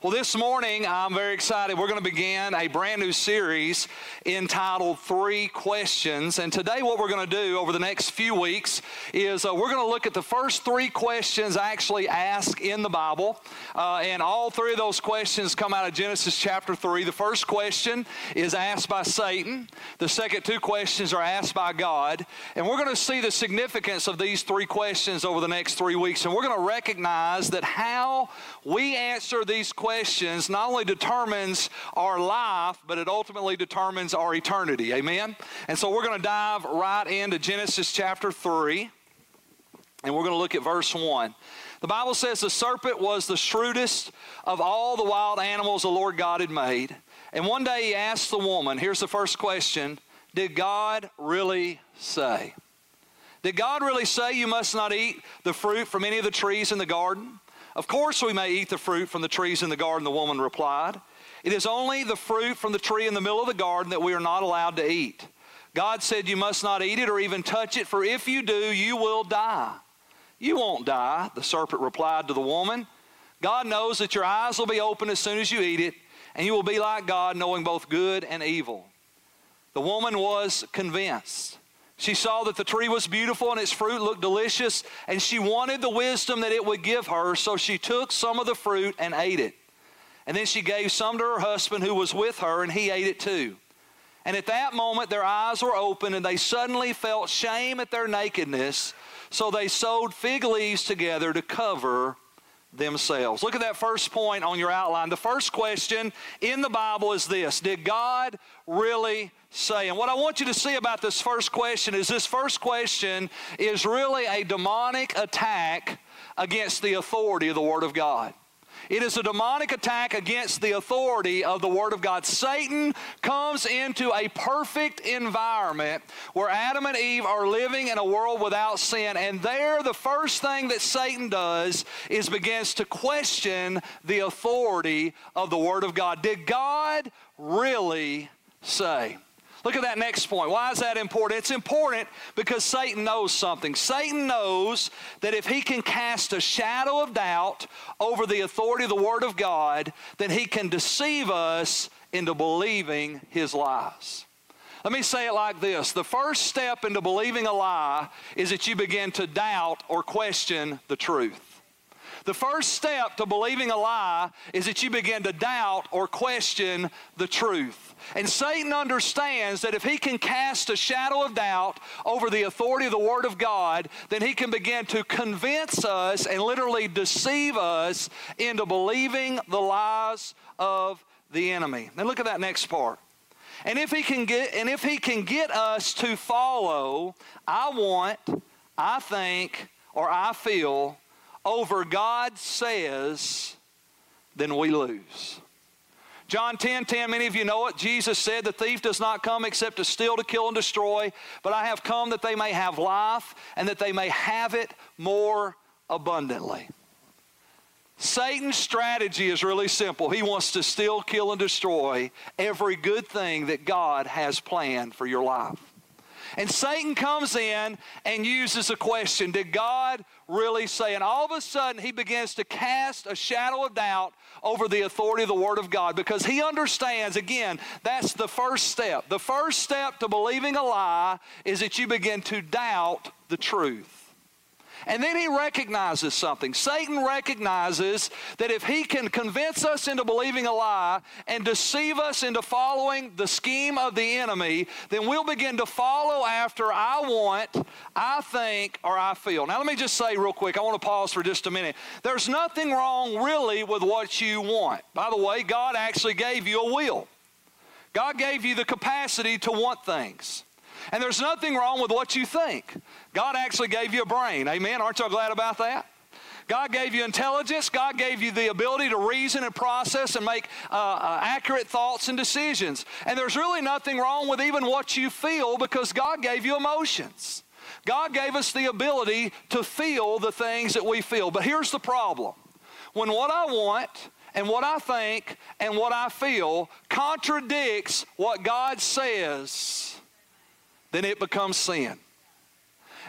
Well, this morning I'm very excited. We're going to begin a brand new series entitled Three Questions. And today, what we're going to do over the next few weeks is uh, we're going to look at the first three questions actually asked in the Bible. Uh, and all three of those questions come out of Genesis chapter 3. The first question is asked by Satan, the second two questions are asked by God. And we're going to see the significance of these three questions over the next three weeks. And we're going to recognize that how we answer these questions questions not only determines our life, but it ultimately determines our eternity. Amen? And so we're going to dive right into Genesis chapter 3, and we're going to look at verse 1. The Bible says the serpent was the shrewdest of all the wild animals the Lord God had made. And one day he asked the woman, here's the first question Did God really say? Did God really say you must not eat the fruit from any of the trees in the garden? Of course, we may eat the fruit from the trees in the garden, the woman replied. It is only the fruit from the tree in the middle of the garden that we are not allowed to eat. God said, You must not eat it or even touch it, for if you do, you will die. You won't die, the serpent replied to the woman. God knows that your eyes will be open as soon as you eat it, and you will be like God, knowing both good and evil. The woman was convinced. She saw that the tree was beautiful and its fruit looked delicious, and she wanted the wisdom that it would give her, so she took some of the fruit and ate it. And then she gave some to her husband who was with her, and he ate it too. And at that moment, their eyes were open, and they suddenly felt shame at their nakedness, so they sewed fig leaves together to cover themselves. Look at that first point on your outline. The first question in the Bible is this Did God really say? And what I want you to see about this first question is this first question is really a demonic attack against the authority of the Word of God. It is a demonic attack against the authority of the Word of God. Satan comes into a perfect environment where Adam and Eve are living in a world without sin, and there the first thing that Satan does is begins to question the authority of the Word of God. Did God really say? Look at that next point. Why is that important? It's important because Satan knows something. Satan knows that if he can cast a shadow of doubt over the authority of the Word of God, then he can deceive us into believing his lies. Let me say it like this The first step into believing a lie is that you begin to doubt or question the truth. The first step to believing a lie is that you begin to doubt or question the truth. And Satan understands that if he can cast a shadow of doubt over the authority of the Word of God, then he can begin to convince us and literally deceive us into believing the lies of the enemy. Now look at that next part. And if he can get and if he can get us to follow, I want, I think, or I feel over God says, then we lose. John 10 10, many of you know it. Jesus said, The thief does not come except to steal, to kill, and destroy, but I have come that they may have life and that they may have it more abundantly. Satan's strategy is really simple. He wants to steal, kill, and destroy every good thing that God has planned for your life. And Satan comes in and uses a question Did God really say? And all of a sudden, he begins to cast a shadow of doubt over the authority of the Word of God because he understands, again, that's the first step. The first step to believing a lie is that you begin to doubt the truth. And then he recognizes something. Satan recognizes that if he can convince us into believing a lie and deceive us into following the scheme of the enemy, then we'll begin to follow after I want, I think, or I feel. Now, let me just say real quick, I want to pause for just a minute. There's nothing wrong really with what you want. By the way, God actually gave you a will, God gave you the capacity to want things. And there's nothing wrong with what you think. God actually gave you a brain. Amen. Aren't y'all glad about that? God gave you intelligence. God gave you the ability to reason and process and make uh, uh, accurate thoughts and decisions. And there's really nothing wrong with even what you feel because God gave you emotions. God gave us the ability to feel the things that we feel. But here's the problem when what I want and what I think and what I feel contradicts what God says, then it becomes sin.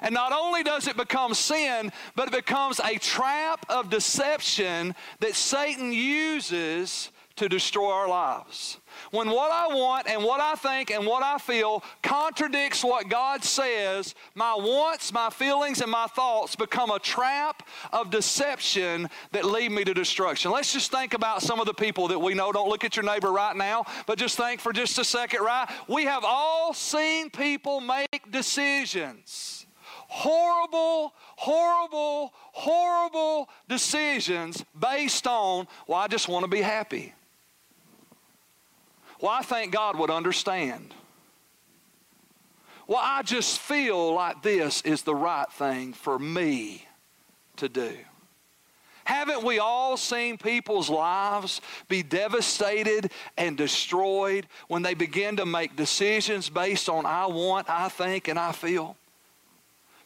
And not only does it become sin, but it becomes a trap of deception that Satan uses to destroy our lives. When what I want and what I think and what I feel contradicts what God says, my wants, my feelings, and my thoughts become a trap of deception that lead me to destruction. Let's just think about some of the people that we know. Don't look at your neighbor right now, but just think for just a second, right? We have all seen people make decisions. Horrible, horrible, horrible decisions based on, well, I just want to be happy. Well, I think God would understand. Well, I just feel like this is the right thing for me to do. Haven't we all seen people's lives be devastated and destroyed when they begin to make decisions based on I want, I think, and I feel?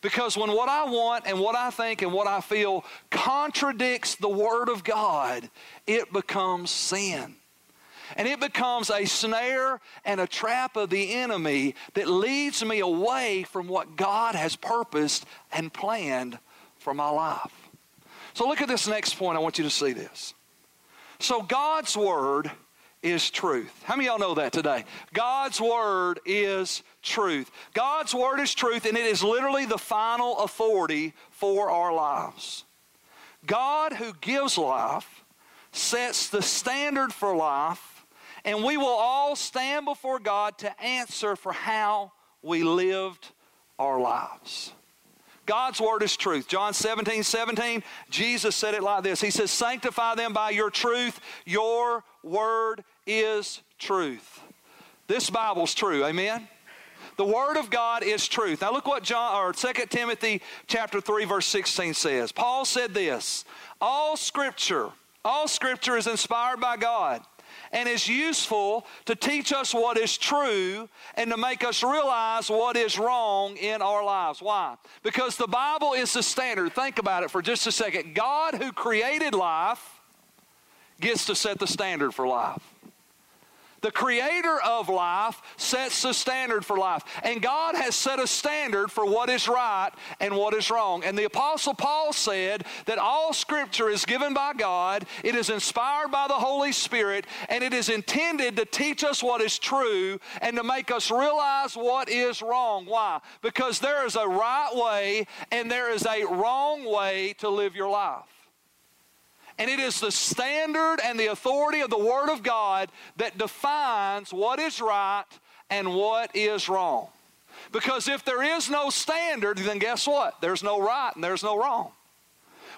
Because when what I want and what I think and what I feel contradicts the Word of God, it becomes sin. And it becomes a snare and a trap of the enemy that leads me away from what God has purposed and planned for my life. So look at this next point. I want you to see this. So God's Word is truth. How many of y'all know that today? God's Word is truth. God's Word is truth, and it is literally the final authority for our lives. God, who gives life, sets the standard for life and we will all stand before God to answer for how we lived our lives. God's word is truth. John 17, 17, Jesus said it like this He says, Sanctify them by your truth. Your word is truth. This Bible's true. Amen? The word of God is truth. Now look what John or 2 Timothy chapter 3 verse 16 says. Paul said this, all scripture, all scripture is inspired by God and is useful to teach us what is true and to make us realize what is wrong in our lives. Why? Because the Bible is the standard. Think about it for just a second. God, who created life, gets to set the standard for life. The creator of life sets the standard for life. And God has set a standard for what is right and what is wrong. And the Apostle Paul said that all scripture is given by God, it is inspired by the Holy Spirit, and it is intended to teach us what is true and to make us realize what is wrong. Why? Because there is a right way and there is a wrong way to live your life. And it is the standard and the authority of the Word of God that defines what is right and what is wrong. Because if there is no standard, then guess what? There's no right and there's no wrong.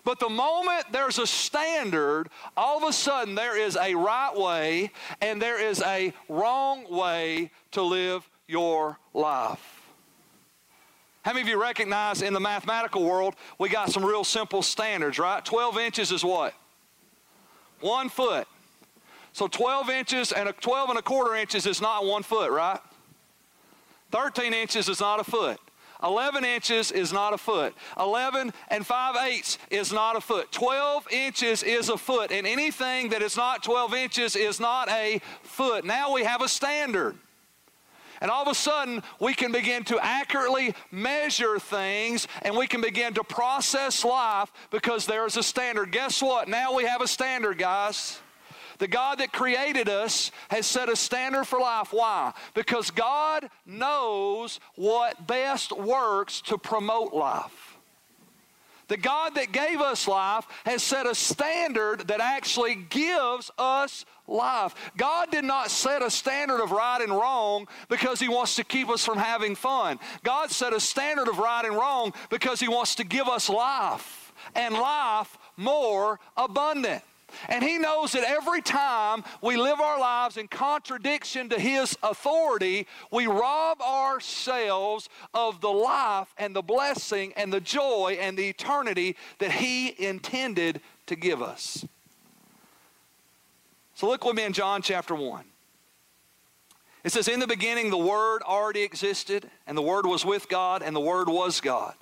But the moment there's a standard, all of a sudden there is a right way and there is a wrong way to live your life. How many of you recognize in the mathematical world we got some real simple standards, right? 12 inches is what? One foot. So 12 inches and a 12 and a quarter inches is not one foot, right? 13 inches is not a foot. 11 inches is not a foot. 11 and 5 eighths is not a foot. 12 inches is a foot. And anything that is not 12 inches is not a foot. Now we have a standard. And all of a sudden, we can begin to accurately measure things and we can begin to process life because there is a standard. Guess what? Now we have a standard, guys. The God that created us has set a standard for life. Why? Because God knows what best works to promote life. The God that gave us life has set a standard that actually gives us life. God did not set a standard of right and wrong because He wants to keep us from having fun. God set a standard of right and wrong because He wants to give us life and life more abundant. And he knows that every time we live our lives in contradiction to his authority, we rob ourselves of the life and the blessing and the joy and the eternity that he intended to give us. So look with me in John chapter 1. It says, In the beginning, the Word already existed, and the Word was with God, and the Word was God.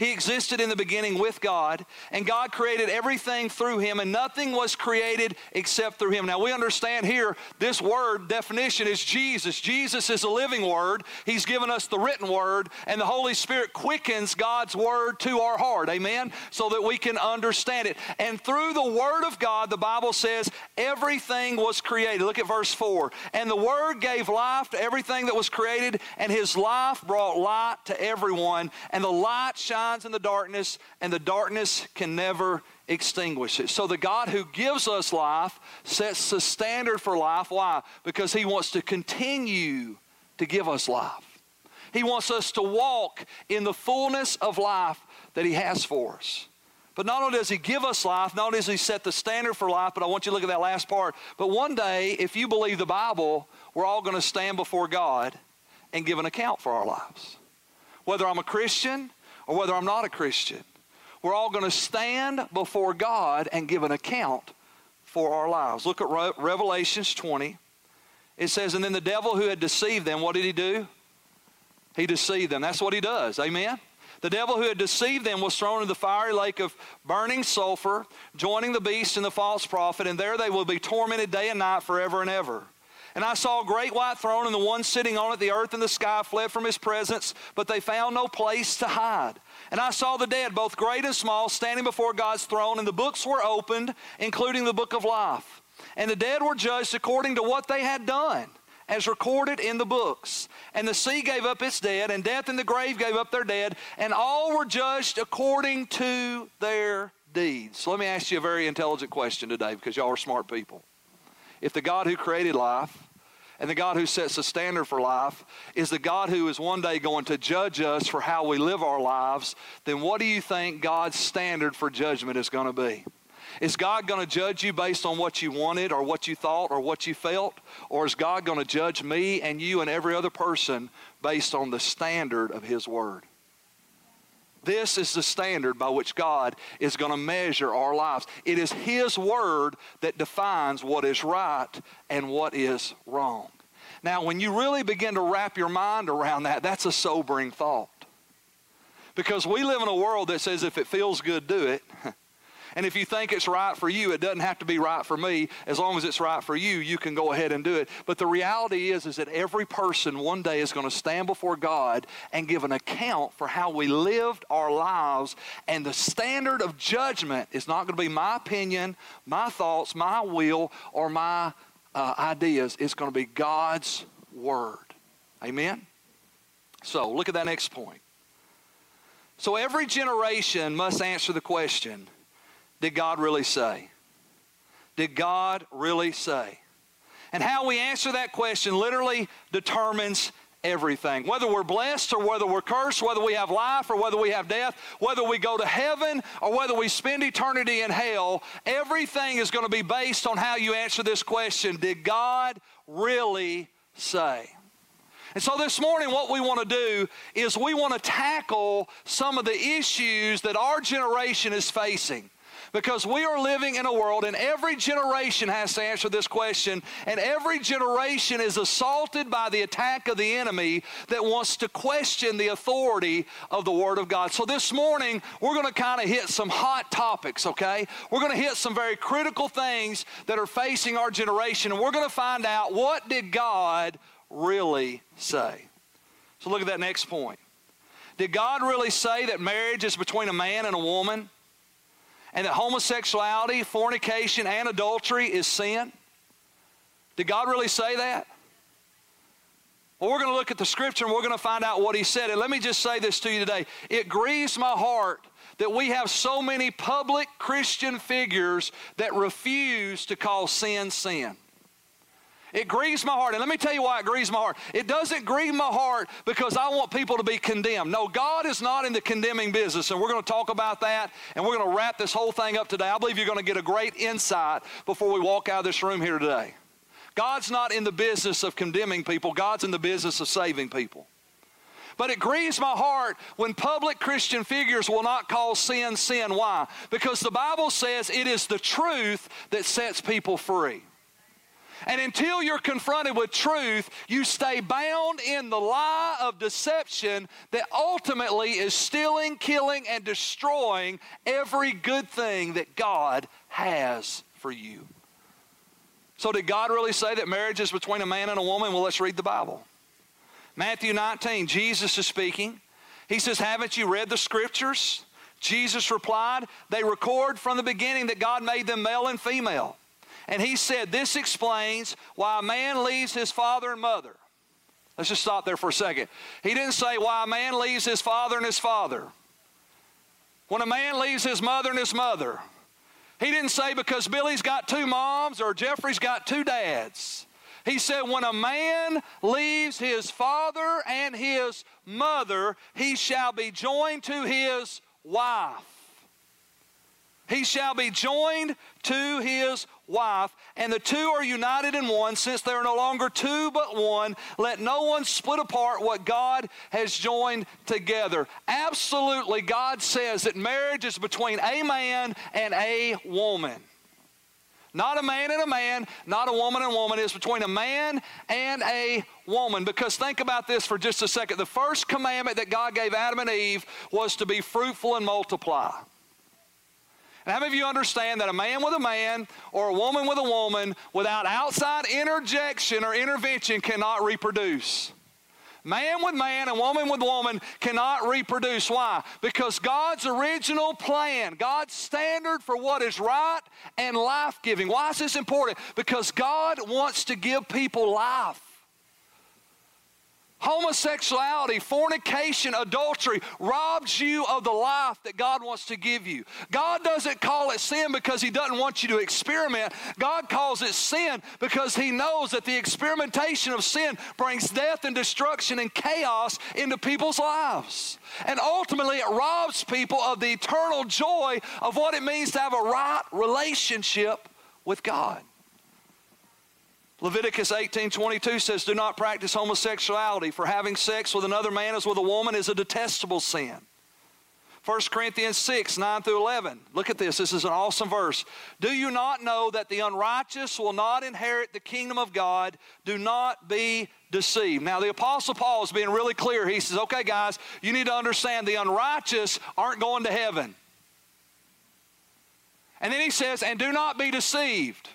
He existed in the beginning with God, and God created everything through him, and nothing was created except through him. Now we understand here this word definition is Jesus. Jesus is a living word. He's given us the written word, and the Holy Spirit quickens God's word to our heart. Amen? So that we can understand it. And through the word of God, the Bible says everything was created. Look at verse 4. And the word gave life to everything that was created, and his life brought light to everyone. And the light shines in the darkness, and the darkness can never extinguish it. So the God who gives us life sets the standard for life. Why? Because he wants to continue to give us life. He wants us to walk in the fullness of life that he has for us. But not only does he give us life, not only does he set the standard for life, but I want you to look at that last part. But one day, if you believe the Bible, we're all going to stand before God and give an account for our lives. Whether I'm a Christian or whether I'm not a Christian, we're all going to stand before God and give an account for our lives. Look at Re- Revelations 20. It says, And then the devil who had deceived them, what did he do? He deceived them. That's what he does. Amen? The devil who had deceived them was thrown into the fiery lake of burning sulfur, joining the beast and the false prophet, and there they will be tormented day and night forever and ever. And I saw a great white throne, and the one sitting on it, the earth and the sky fled from his presence, but they found no place to hide. And I saw the dead, both great and small, standing before God's throne, and the books were opened, including the book of life. And the dead were judged according to what they had done, as recorded in the books. And the sea gave up its dead, and death and the grave gave up their dead, and all were judged according to their deeds. So let me ask you a very intelligent question today, because y'all are smart people. If the God who created life, and the God who sets the standard for life is the God who is one day going to judge us for how we live our lives, then what do you think God's standard for judgment is going to be? Is God going to judge you based on what you wanted or what you thought or what you felt? Or is God going to judge me and you and every other person based on the standard of His Word? This is the standard by which God is going to measure our lives. It is His Word that defines what is right and what is wrong. Now, when you really begin to wrap your mind around that, that's a sobering thought. Because we live in a world that says if it feels good, do it. And if you think it's right for you, it doesn't have to be right for me. As long as it's right for you, you can go ahead and do it. But the reality is, is that every person one day is going to stand before God and give an account for how we lived our lives. And the standard of judgment is not going to be my opinion, my thoughts, my will, or my uh, ideas. It's going to be God's word. Amen? So look at that next point. So every generation must answer the question did God really say? Did God really say? And how we answer that question literally determines everything. Whether we're blessed or whether we're cursed, whether we have life or whether we have death, whether we go to heaven or whether we spend eternity in hell, everything is going to be based on how you answer this question Did God really say? And so this morning, what we want to do is we want to tackle some of the issues that our generation is facing. Because we are living in a world, and every generation has to answer this question, and every generation is assaulted by the attack of the enemy that wants to question the authority of the Word of God. So this morning, we're going to kind of hit some hot topics, okay? We're going to hit some very critical things that are facing our generation, and we're going to find out what did God really say. So look at that next point. Did God really say that marriage is between a man and a woman? And that homosexuality, fornication, and adultery is sin? Did God really say that? Well, we're going to look at the scripture and we're going to find out what He said. And let me just say this to you today. It grieves my heart that we have so many public Christian figures that refuse to call sin sin. It grieves my heart. And let me tell you why it grieves my heart. It doesn't grieve my heart because I want people to be condemned. No, God is not in the condemning business. And we're going to talk about that and we're going to wrap this whole thing up today. I believe you're going to get a great insight before we walk out of this room here today. God's not in the business of condemning people, God's in the business of saving people. But it grieves my heart when public Christian figures will not call sin sin. Why? Because the Bible says it is the truth that sets people free. And until you're confronted with truth, you stay bound in the lie of deception that ultimately is stealing, killing, and destroying every good thing that God has for you. So, did God really say that marriage is between a man and a woman? Well, let's read the Bible. Matthew 19, Jesus is speaking. He says, Haven't you read the scriptures? Jesus replied, They record from the beginning that God made them male and female. And he said, This explains why a man leaves his father and mother. Let's just stop there for a second. He didn't say why a man leaves his father and his father. When a man leaves his mother and his mother, he didn't say because Billy's got two moms or Jeffrey's got two dads. He said, when a man leaves his father and his mother, he shall be joined to his wife. He shall be joined to his wife, and the two are united in one, since they are no longer two but one. Let no one split apart what God has joined together. Absolutely, God says that marriage is between a man and a woman. Not a man and a man, not a woman and a woman. It's between a man and a woman. Because think about this for just a second. The first commandment that God gave Adam and Eve was to be fruitful and multiply. And how many of you understand that a man with a man or a woman with a woman without outside interjection or intervention cannot reproduce? Man with man and woman with woman cannot reproduce. Why? Because God's original plan, God's standard for what is right and life giving. Why is this important? Because God wants to give people life homosexuality, fornication, adultery robs you of the life that God wants to give you. God doesn't call it sin because He doesn't want you to experiment. God calls it sin because He knows that the experimentation of sin brings death and destruction and chaos into people's lives. And ultimately, it robs people of the eternal joy of what it means to have a right relationship with God. Leviticus 18:22 says, "Do not practice homosexuality, for having sex with another man as with a woman is a detestable sin." 1 Corinthians 6, 9 through 11. Look at this. This is an awesome verse. Do you not know that the unrighteous will not inherit the kingdom of God? Do not be deceived. Now, the Apostle Paul is being really clear. He says, okay, guys, you need to understand the unrighteous aren't going to heaven. And then he says, and do not be deceived.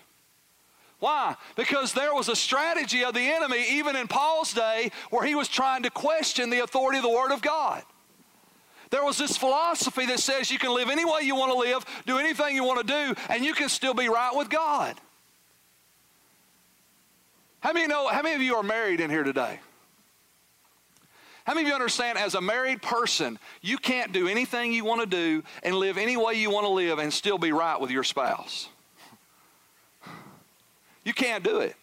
Why? Because there was a strategy of the enemy, even in Paul's day, where he was trying to question the authority of the Word of God. There was this philosophy that says you can live any way you want to live, do anything you want to do, and you can still be right with God. How many know, how many of you are married in here today? How many of you understand as a married person, you can't do anything you want to do and live any way you want to live and still be right with your spouse? You can't do it.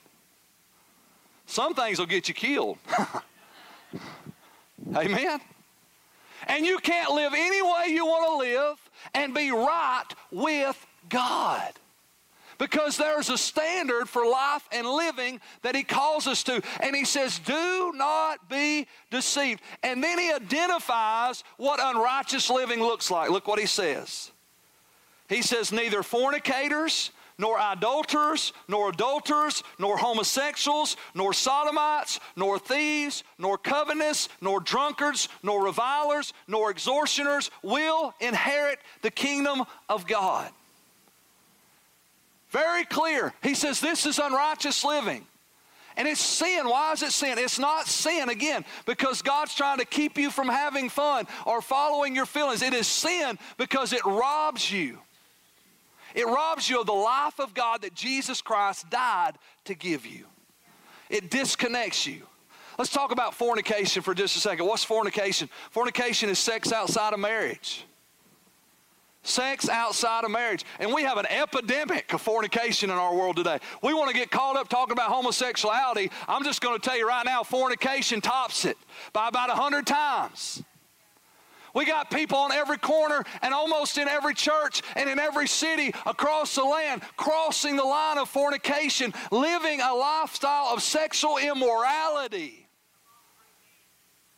Some things will get you killed. Amen? And you can't live any way you want to live and be right with God. Because there's a standard for life and living that he calls us to. And he says, Do not be deceived. And then he identifies what unrighteous living looks like. Look what he says. He says, Neither fornicators, nor idolaters, nor adulterers, nor homosexuals, nor sodomites, nor thieves, nor covetous, nor drunkards, nor revilers, nor extortioners will inherit the kingdom of God. Very clear. He says this is unrighteous living. And it's sin. Why is it sin? It's not sin, again, because God's trying to keep you from having fun or following your feelings. It is sin because it robs you it robs you of the life of God that Jesus Christ died to give you. It disconnects you. Let's talk about fornication for just a second. What's fornication? Fornication is sex outside of marriage. Sex outside of marriage. And we have an epidemic of fornication in our world today. We want to get caught up talking about homosexuality. I'm just going to tell you right now fornication tops it by about 100 times. We got people on every corner and almost in every church and in every city across the land crossing the line of fornication, living a lifestyle of sexual immorality.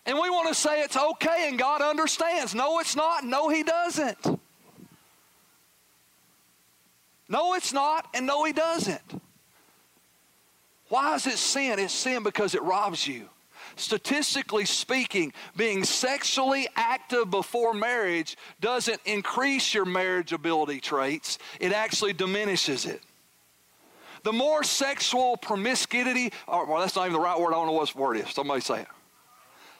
And we want to say it's okay and God understands. No, it's not. No, He doesn't. No, it's not, and no, He doesn't. Why is it sin? It's sin because it robs you. Statistically speaking, being sexually active before marriage doesn't increase your marriageability traits, it actually diminishes it. The more sexual promiscuity, or, well, that's not even the right word, I don't know what word is. Somebody say it.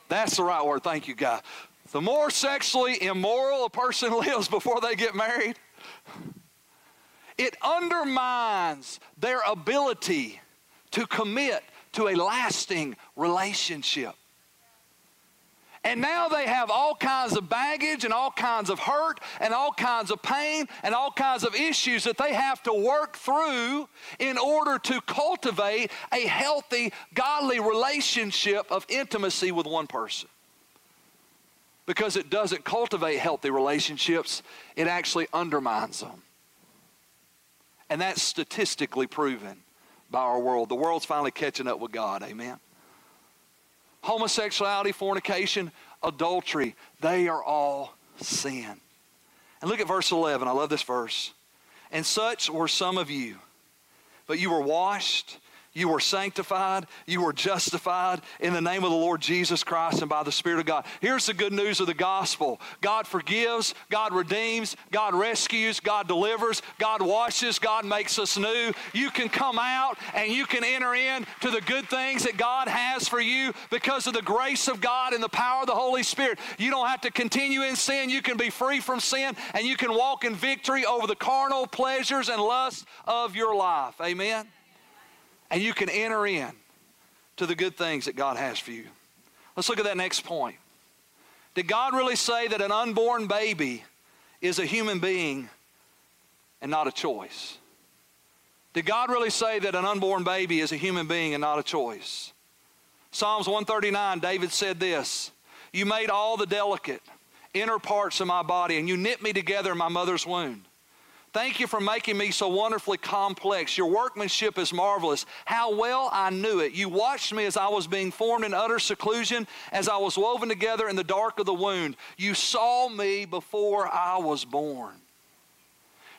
That's the right word. Thank you, God. The more sexually immoral a person lives before they get married, it undermines their ability to commit to a lasting relationship. And now they have all kinds of baggage and all kinds of hurt and all kinds of pain and all kinds of issues that they have to work through in order to cultivate a healthy, godly relationship of intimacy with one person. Because it doesn't cultivate healthy relationships, it actually undermines them. And that's statistically proven by our world. The world's finally catching up with God. Amen. Homosexuality, fornication, adultery, they are all sin. And look at verse 11. I love this verse. And such were some of you, but you were washed you were sanctified. You were justified in the name of the Lord Jesus Christ and by the Spirit of God. Here's the good news of the gospel God forgives, God redeems, God rescues, God delivers, God washes, God makes us new. You can come out and you can enter in to the good things that God has for you because of the grace of God and the power of the Holy Spirit. You don't have to continue in sin. You can be free from sin and you can walk in victory over the carnal pleasures and lusts of your life. Amen and you can enter in to the good things that God has for you. Let's look at that next point. Did God really say that an unborn baby is a human being and not a choice? Did God really say that an unborn baby is a human being and not a choice? Psalms 139, David said this You made all the delicate inner parts of my body, and you knit me together in my mother's womb. Thank you for making me so wonderfully complex. Your workmanship is marvelous. How well I knew it. You watched me as I was being formed in utter seclusion, as I was woven together in the dark of the wound. You saw me before I was born.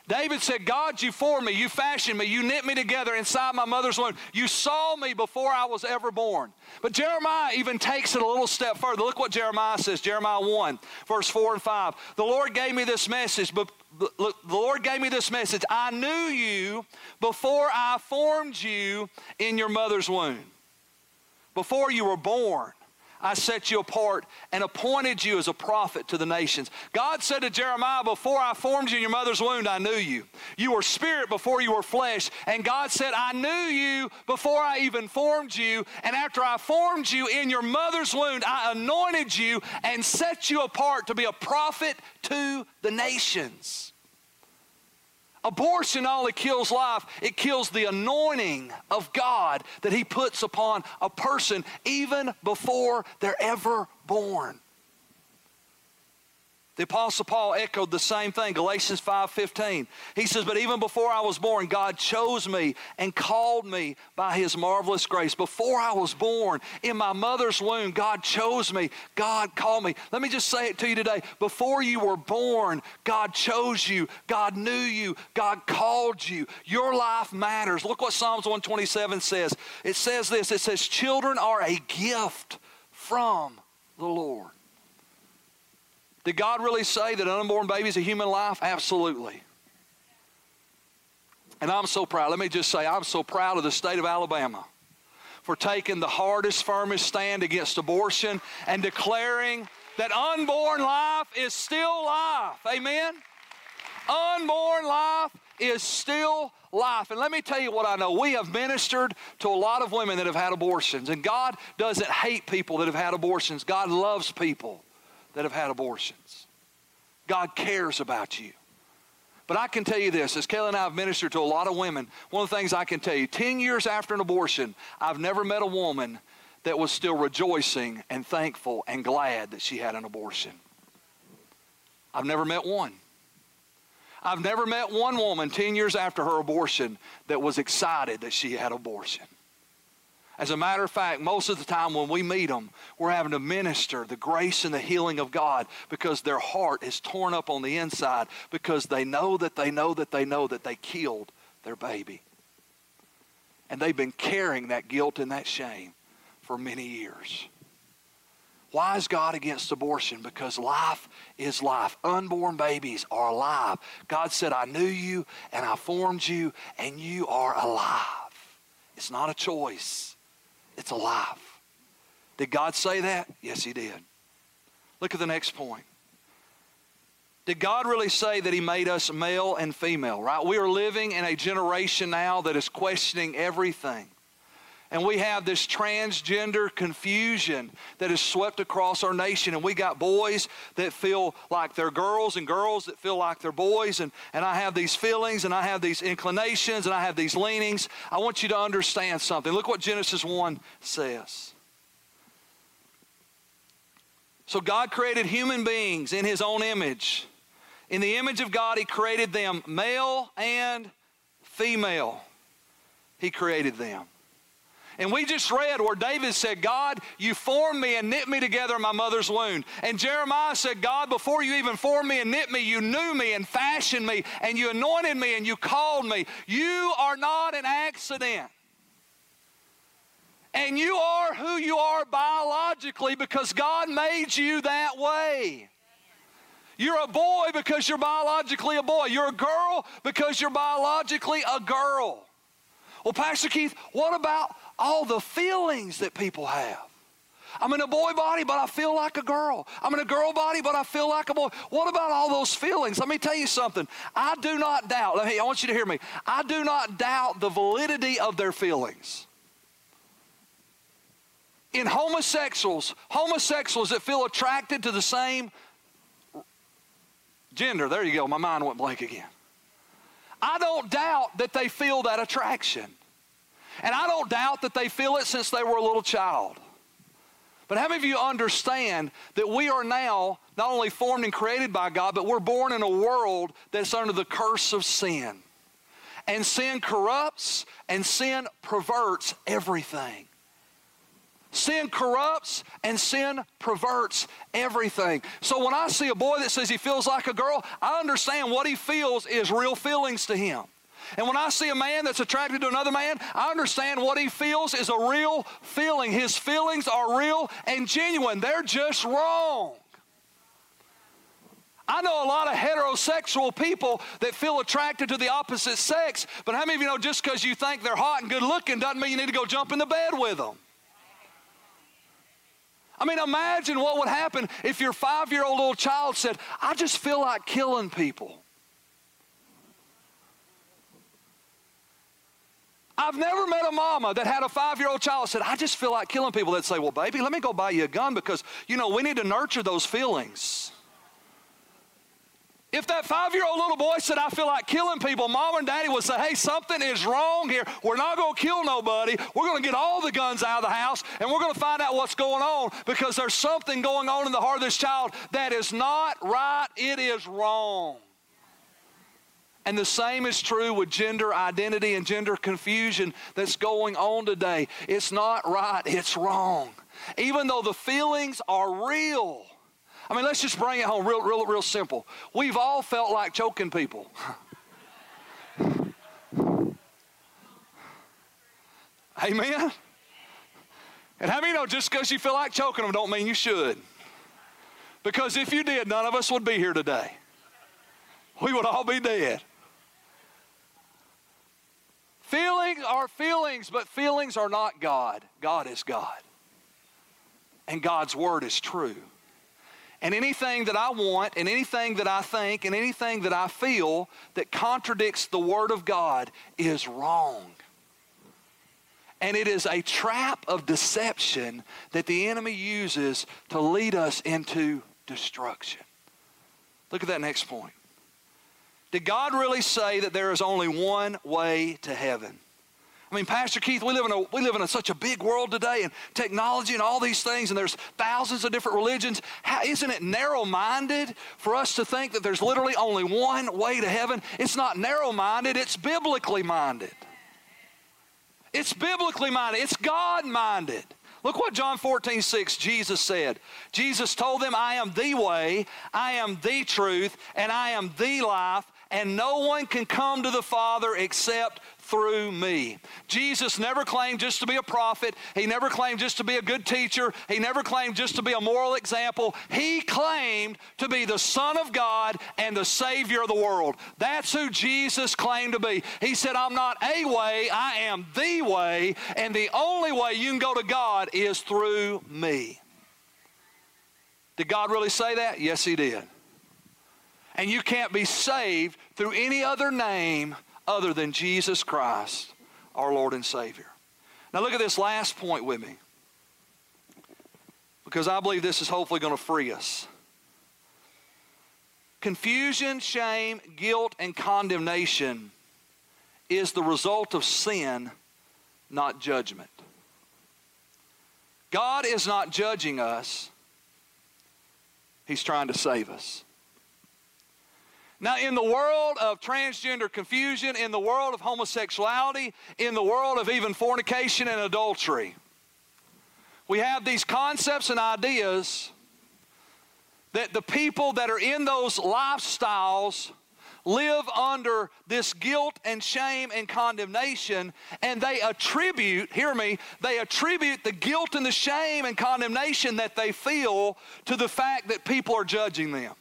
David said, God, you formed me, you fashioned me, you knit me together inside my mother's womb. You saw me before I was ever born. But Jeremiah even takes it a little step further. Look what Jeremiah says, Jeremiah 1, verse 4 and 5. The Lord gave me this message, but look, the Lord gave me this message. I knew you before I formed you in your mother's womb. Before you were born, I set you apart and appointed you as a prophet to the nations. God said to Jeremiah, Before I formed you in your mother's womb, I knew you. You were spirit before you were flesh. And God said, I knew you before I even formed you. And after I formed you in your mother's womb, I anointed you and set you apart to be a prophet to the nations. Abortion not only kills life, it kills the anointing of God that He puts upon a person even before they're ever born. The Apostle Paul echoed the same thing, Galatians 5:15. He says, But even before I was born, God chose me and called me by his marvelous grace. Before I was born, in my mother's womb, God chose me. God called me. Let me just say it to you today. Before you were born, God chose you. God knew you. God called you. Your life matters. Look what Psalms 127 says. It says this it says, Children are a gift from the Lord. Did God really say that an unborn baby is a human life? Absolutely. And I'm so proud. Let me just say, I'm so proud of the state of Alabama for taking the hardest, firmest stand against abortion and declaring that unborn life is still life. Amen? Unborn life is still life. And let me tell you what I know. We have ministered to a lot of women that have had abortions. And God doesn't hate people that have had abortions, God loves people that have had abortions. God cares about you. But I can tell you this, as Kelly and I have ministered to a lot of women, one of the things I can tell you, 10 years after an abortion, I've never met a woman that was still rejoicing and thankful and glad that she had an abortion. I've never met one. I've never met one woman 10 years after her abortion that was excited that she had abortion. As a matter of fact, most of the time when we meet them, we're having to minister the grace and the healing of God because their heart is torn up on the inside because they know that they know that they know that they killed their baby. And they've been carrying that guilt and that shame for many years. Why is God against abortion? Because life is life. Unborn babies are alive. God said, I knew you and I formed you, and you are alive. It's not a choice, it's alive. Did God say that? Yes, He did. Look at the next point. Did God really say that He made us male and female, right? We are living in a generation now that is questioning everything. And we have this transgender confusion that is swept across our nation. And we got boys that feel like they're girls and girls that feel like they're boys. And, and I have these feelings and I have these inclinations and I have these leanings. I want you to understand something. Look what Genesis 1 says. So God created human beings in his own image. In the image of God, he created them male and female. He created them. And we just read where David said, God, you formed me and knit me together in my mother's womb. And Jeremiah said, God, before you even formed me and knit me, you knew me and fashioned me and you anointed me and you called me. You are not an accident. And you are who you are biologically because God made you that way. You're a boy because you're biologically a boy. You're a girl because you're biologically a girl. Well, Pastor Keith, what about all the feelings that people have? I'm in a boy body, but I feel like a girl. I'm in a girl body, but I feel like a boy. What about all those feelings? Let me tell you something. I do not doubt, let me, I want you to hear me. I do not doubt the validity of their feelings. In homosexuals, homosexuals that feel attracted to the same gender, there you go, my mind went blank again. I don't doubt that they feel that attraction. And I don't doubt that they feel it since they were a little child. But how many of you understand that we are now not only formed and created by God, but we're born in a world that's under the curse of sin? And sin corrupts and sin perverts everything. Sin corrupts and sin perverts everything. So when I see a boy that says he feels like a girl, I understand what he feels is real feelings to him. And when I see a man that's attracted to another man, I understand what he feels is a real feeling. His feelings are real and genuine, they're just wrong. I know a lot of heterosexual people that feel attracted to the opposite sex, but how many of you know just because you think they're hot and good looking doesn't mean you need to go jump in the bed with them? I mean, imagine what would happen if your five year old little child said, I just feel like killing people. I've never met a mama that had a five year old child said, I just feel like killing people. They'd say, Well, baby, let me go buy you a gun because, you know, we need to nurture those feelings. If that five year old little boy said, I feel like killing people, mom and daddy would say, Hey, something is wrong here. We're not going to kill nobody. We're going to get all the guns out of the house and we're going to find out what's going on because there's something going on in the heart of this child that is not right. It is wrong. And the same is true with gender identity and gender confusion that's going on today. It's not right, it's wrong. Even though the feelings are real. I mean, let's just bring it home real, real, real simple. We've all felt like choking people. Amen? And how many know just because you feel like choking them don't mean you should? Because if you did, none of us would be here today. We would all be dead. Feelings are feelings, but feelings are not God. God is God. And God's word is true. And anything that I want, and anything that I think, and anything that I feel that contradicts the word of God is wrong. And it is a trap of deception that the enemy uses to lead us into destruction. Look at that next point. Did God really say that there is only one way to heaven? I mean, Pastor Keith, we live in a, we live in a, such a big world today, and technology and all these things, and there's thousands of different religions. How, isn't it narrow-minded for us to think that there's literally only one way to heaven? It's not narrow-minded; it's biblically minded. It's biblically minded. It's God-minded. Look what John 14, 6, Jesus said. Jesus told them, I am the way, I am the truth, and I am the life, and no one can come to the Father except through me. Jesus never claimed just to be a prophet. He never claimed just to be a good teacher. He never claimed just to be a moral example. He claimed to be the Son of God and the Savior of the world. That's who Jesus claimed to be. He said, I'm not a way, I am the way, and the only way you can go to God is through me. Did God really say that? Yes, He did. And you can't be saved through any other name other than Jesus Christ, our Lord and Savior. Now, look at this last point with me, because I believe this is hopefully going to free us. Confusion, shame, guilt, and condemnation is the result of sin, not judgment. God is not judging us, He's trying to save us. Now, in the world of transgender confusion, in the world of homosexuality, in the world of even fornication and adultery, we have these concepts and ideas that the people that are in those lifestyles live under this guilt and shame and condemnation, and they attribute, hear me, they attribute the guilt and the shame and condemnation that they feel to the fact that people are judging them.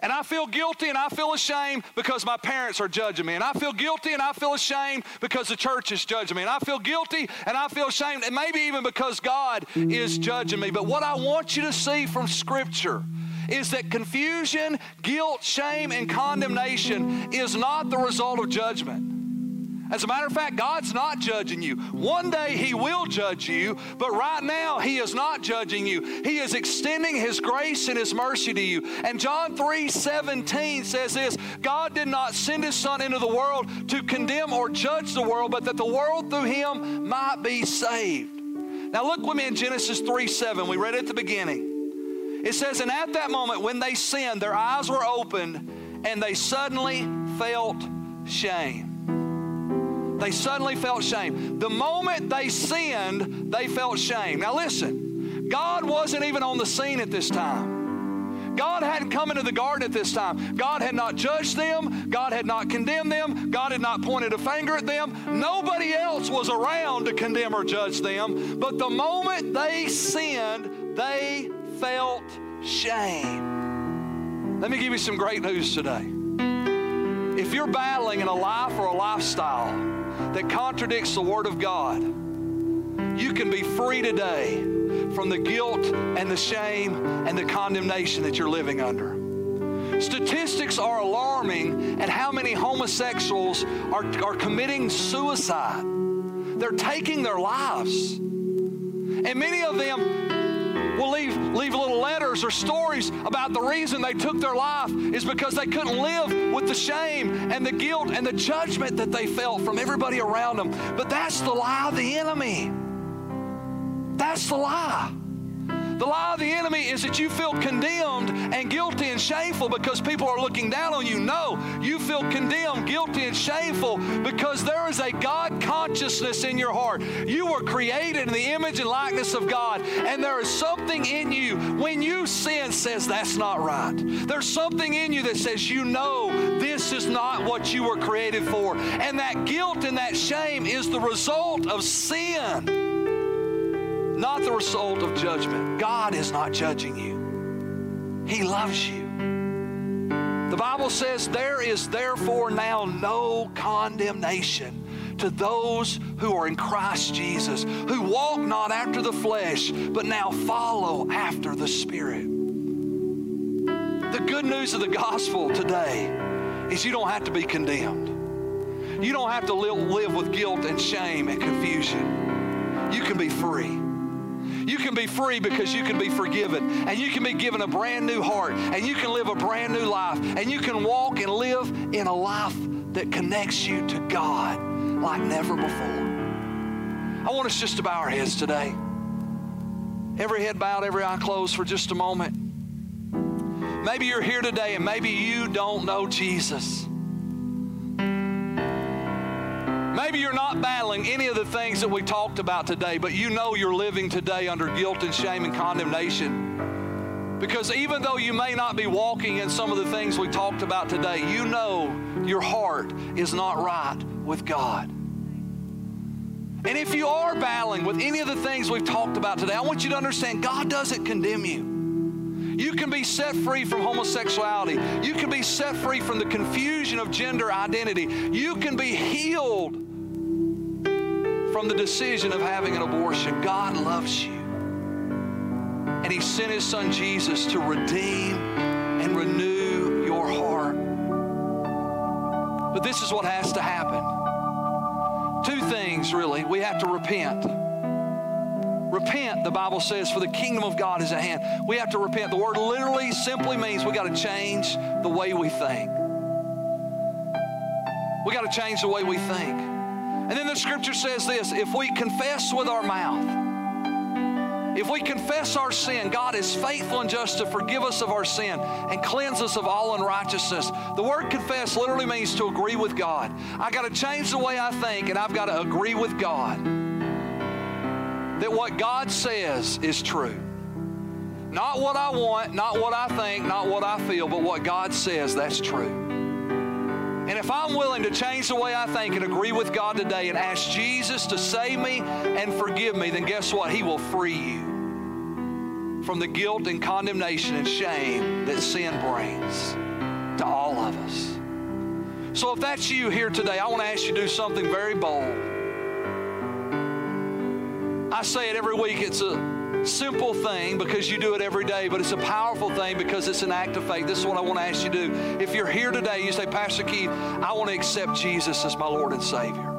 And I feel guilty and I feel ashamed because my parents are judging me. And I feel guilty and I feel ashamed because the church is judging me. And I feel guilty and I feel ashamed, and maybe even because God is judging me. But what I want you to see from Scripture is that confusion, guilt, shame, and condemnation is not the result of judgment. As a matter of fact, God's not judging you. One day He will judge you, but right now He is not judging you. He is extending His grace and His mercy to you. And John 3 17 says this God did not send His Son into the world to condemn or judge the world, but that the world through Him might be saved. Now look with me in Genesis 3 7. We read it at the beginning. It says, And at that moment when they sinned, their eyes were opened and they suddenly felt shame. They suddenly felt shame. The moment they sinned, they felt shame. Now listen, God wasn't even on the scene at this time. God hadn't come into the garden at this time. God had not judged them. God had not condemned them. God had not pointed a finger at them. Nobody else was around to condemn or judge them. But the moment they sinned, they felt shame. Let me give you some great news today. If you're battling in a life or a lifestyle that contradicts the Word of God, you can be free today from the guilt and the shame and the condemnation that you're living under. Statistics are alarming at how many homosexuals are, are committing suicide. They're taking their lives. And many of them will leave, leave little letters or stories about the reason they took their life is because they couldn't live with the shame and the guilt and the judgment that they felt from everybody around them. But that's the lie of the enemy. That's the lie. The lie of the enemy is that you feel condemned and guilty and shameful because people are looking down on you. No, you feel condemned, guilty, and shameful because there is a God consciousness in your heart. You were created in the image and likeness of God, and there is something in you when you sin says that's not right. There's something in you that says you know this is not what you were created for. And that guilt and that shame is the result of sin not the result of judgment. God is not judging you, He loves you. The Bible says, There is therefore now no condemnation to those who are in Christ Jesus, who walk not after the flesh, but now follow after the Spirit. The good news of the gospel today is you don't have to be condemned. You don't have to live with guilt and shame and confusion. You can be free. You can be free because you can be forgiven. And you can be given a brand new heart. And you can live a brand new life. And you can walk and live in a life that connects you to God like never before. I want us just to bow our heads today. Every head bowed, every eye closed for just a moment. Maybe you're here today and maybe you don't know Jesus. Maybe you're not battling any of the things that we talked about today, but you know you're living today under guilt and shame and condemnation. Because even though you may not be walking in some of the things we talked about today, you know your heart is not right with God. And if you are battling with any of the things we've talked about today, I want you to understand God doesn't condemn you. You can be set free from homosexuality. You can be set free from the confusion of gender identity. You can be healed from the decision of having an abortion. God loves you. And He sent His Son Jesus to redeem and renew your heart. But this is what has to happen. Two things, really. We have to repent. Repent, the Bible says, for the kingdom of God is at hand. We have to repent. The word literally simply means we got to change the way we think. We got to change the way we think. And then the scripture says this if we confess with our mouth, if we confess our sin, God is faithful and just to forgive us of our sin and cleanse us of all unrighteousness. The word confess literally means to agree with God. I got to change the way I think and I've got to agree with God that what God says is true. Not what I want, not what I think, not what I feel, but what God says, that's true. And if I'm willing to change the way I think and agree with God today and ask Jesus to save me and forgive me, then guess what? He will free you from the guilt and condemnation and shame that sin brings to all of us. So if that's you here today, I want to ask you to do something very bold. I say it every week. It's a simple thing because you do it every day, but it's a powerful thing because it's an act of faith. This is what I want to ask you to do. If you're here today, you say, Pastor Keith, I want to accept Jesus as my Lord and Savior.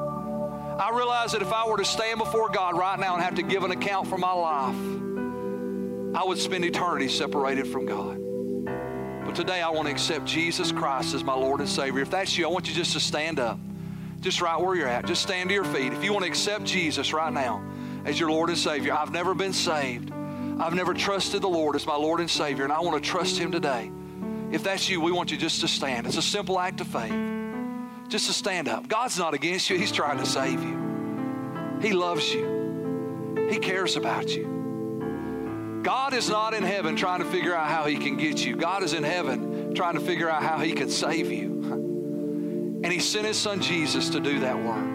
I realize that if I were to stand before God right now and have to give an account for my life, I would spend eternity separated from God. But today I want to accept Jesus Christ as my Lord and Savior. If that's you, I want you just to stand up. Just right where you're at. Just stand to your feet. If you want to accept Jesus right now, as your Lord and Savior. I've never been saved. I've never trusted the Lord as my Lord and Savior, and I want to trust Him today. If that's you, we want you just to stand. It's a simple act of faith. Just to stand up. God's not against you, He's trying to save you. He loves you, He cares about you. God is not in heaven trying to figure out how He can get you. God is in heaven trying to figure out how He can save you. And He sent His Son Jesus to do that work.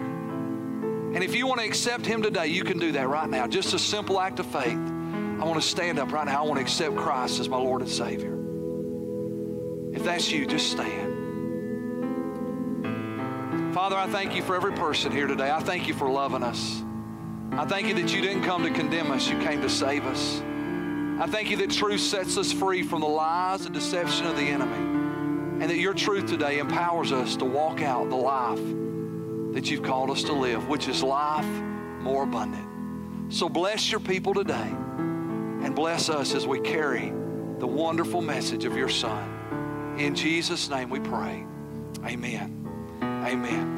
And if you want to accept Him today, you can do that right now. Just a simple act of faith. I want to stand up right now. I want to accept Christ as my Lord and Savior. If that's you, just stand. Father, I thank you for every person here today. I thank you for loving us. I thank you that you didn't come to condemn us, you came to save us. I thank you that truth sets us free from the lies and deception of the enemy. And that your truth today empowers us to walk out the life that you've called us to live, which is life more abundant. So bless your people today and bless us as we carry the wonderful message of your Son. In Jesus' name we pray. Amen. Amen.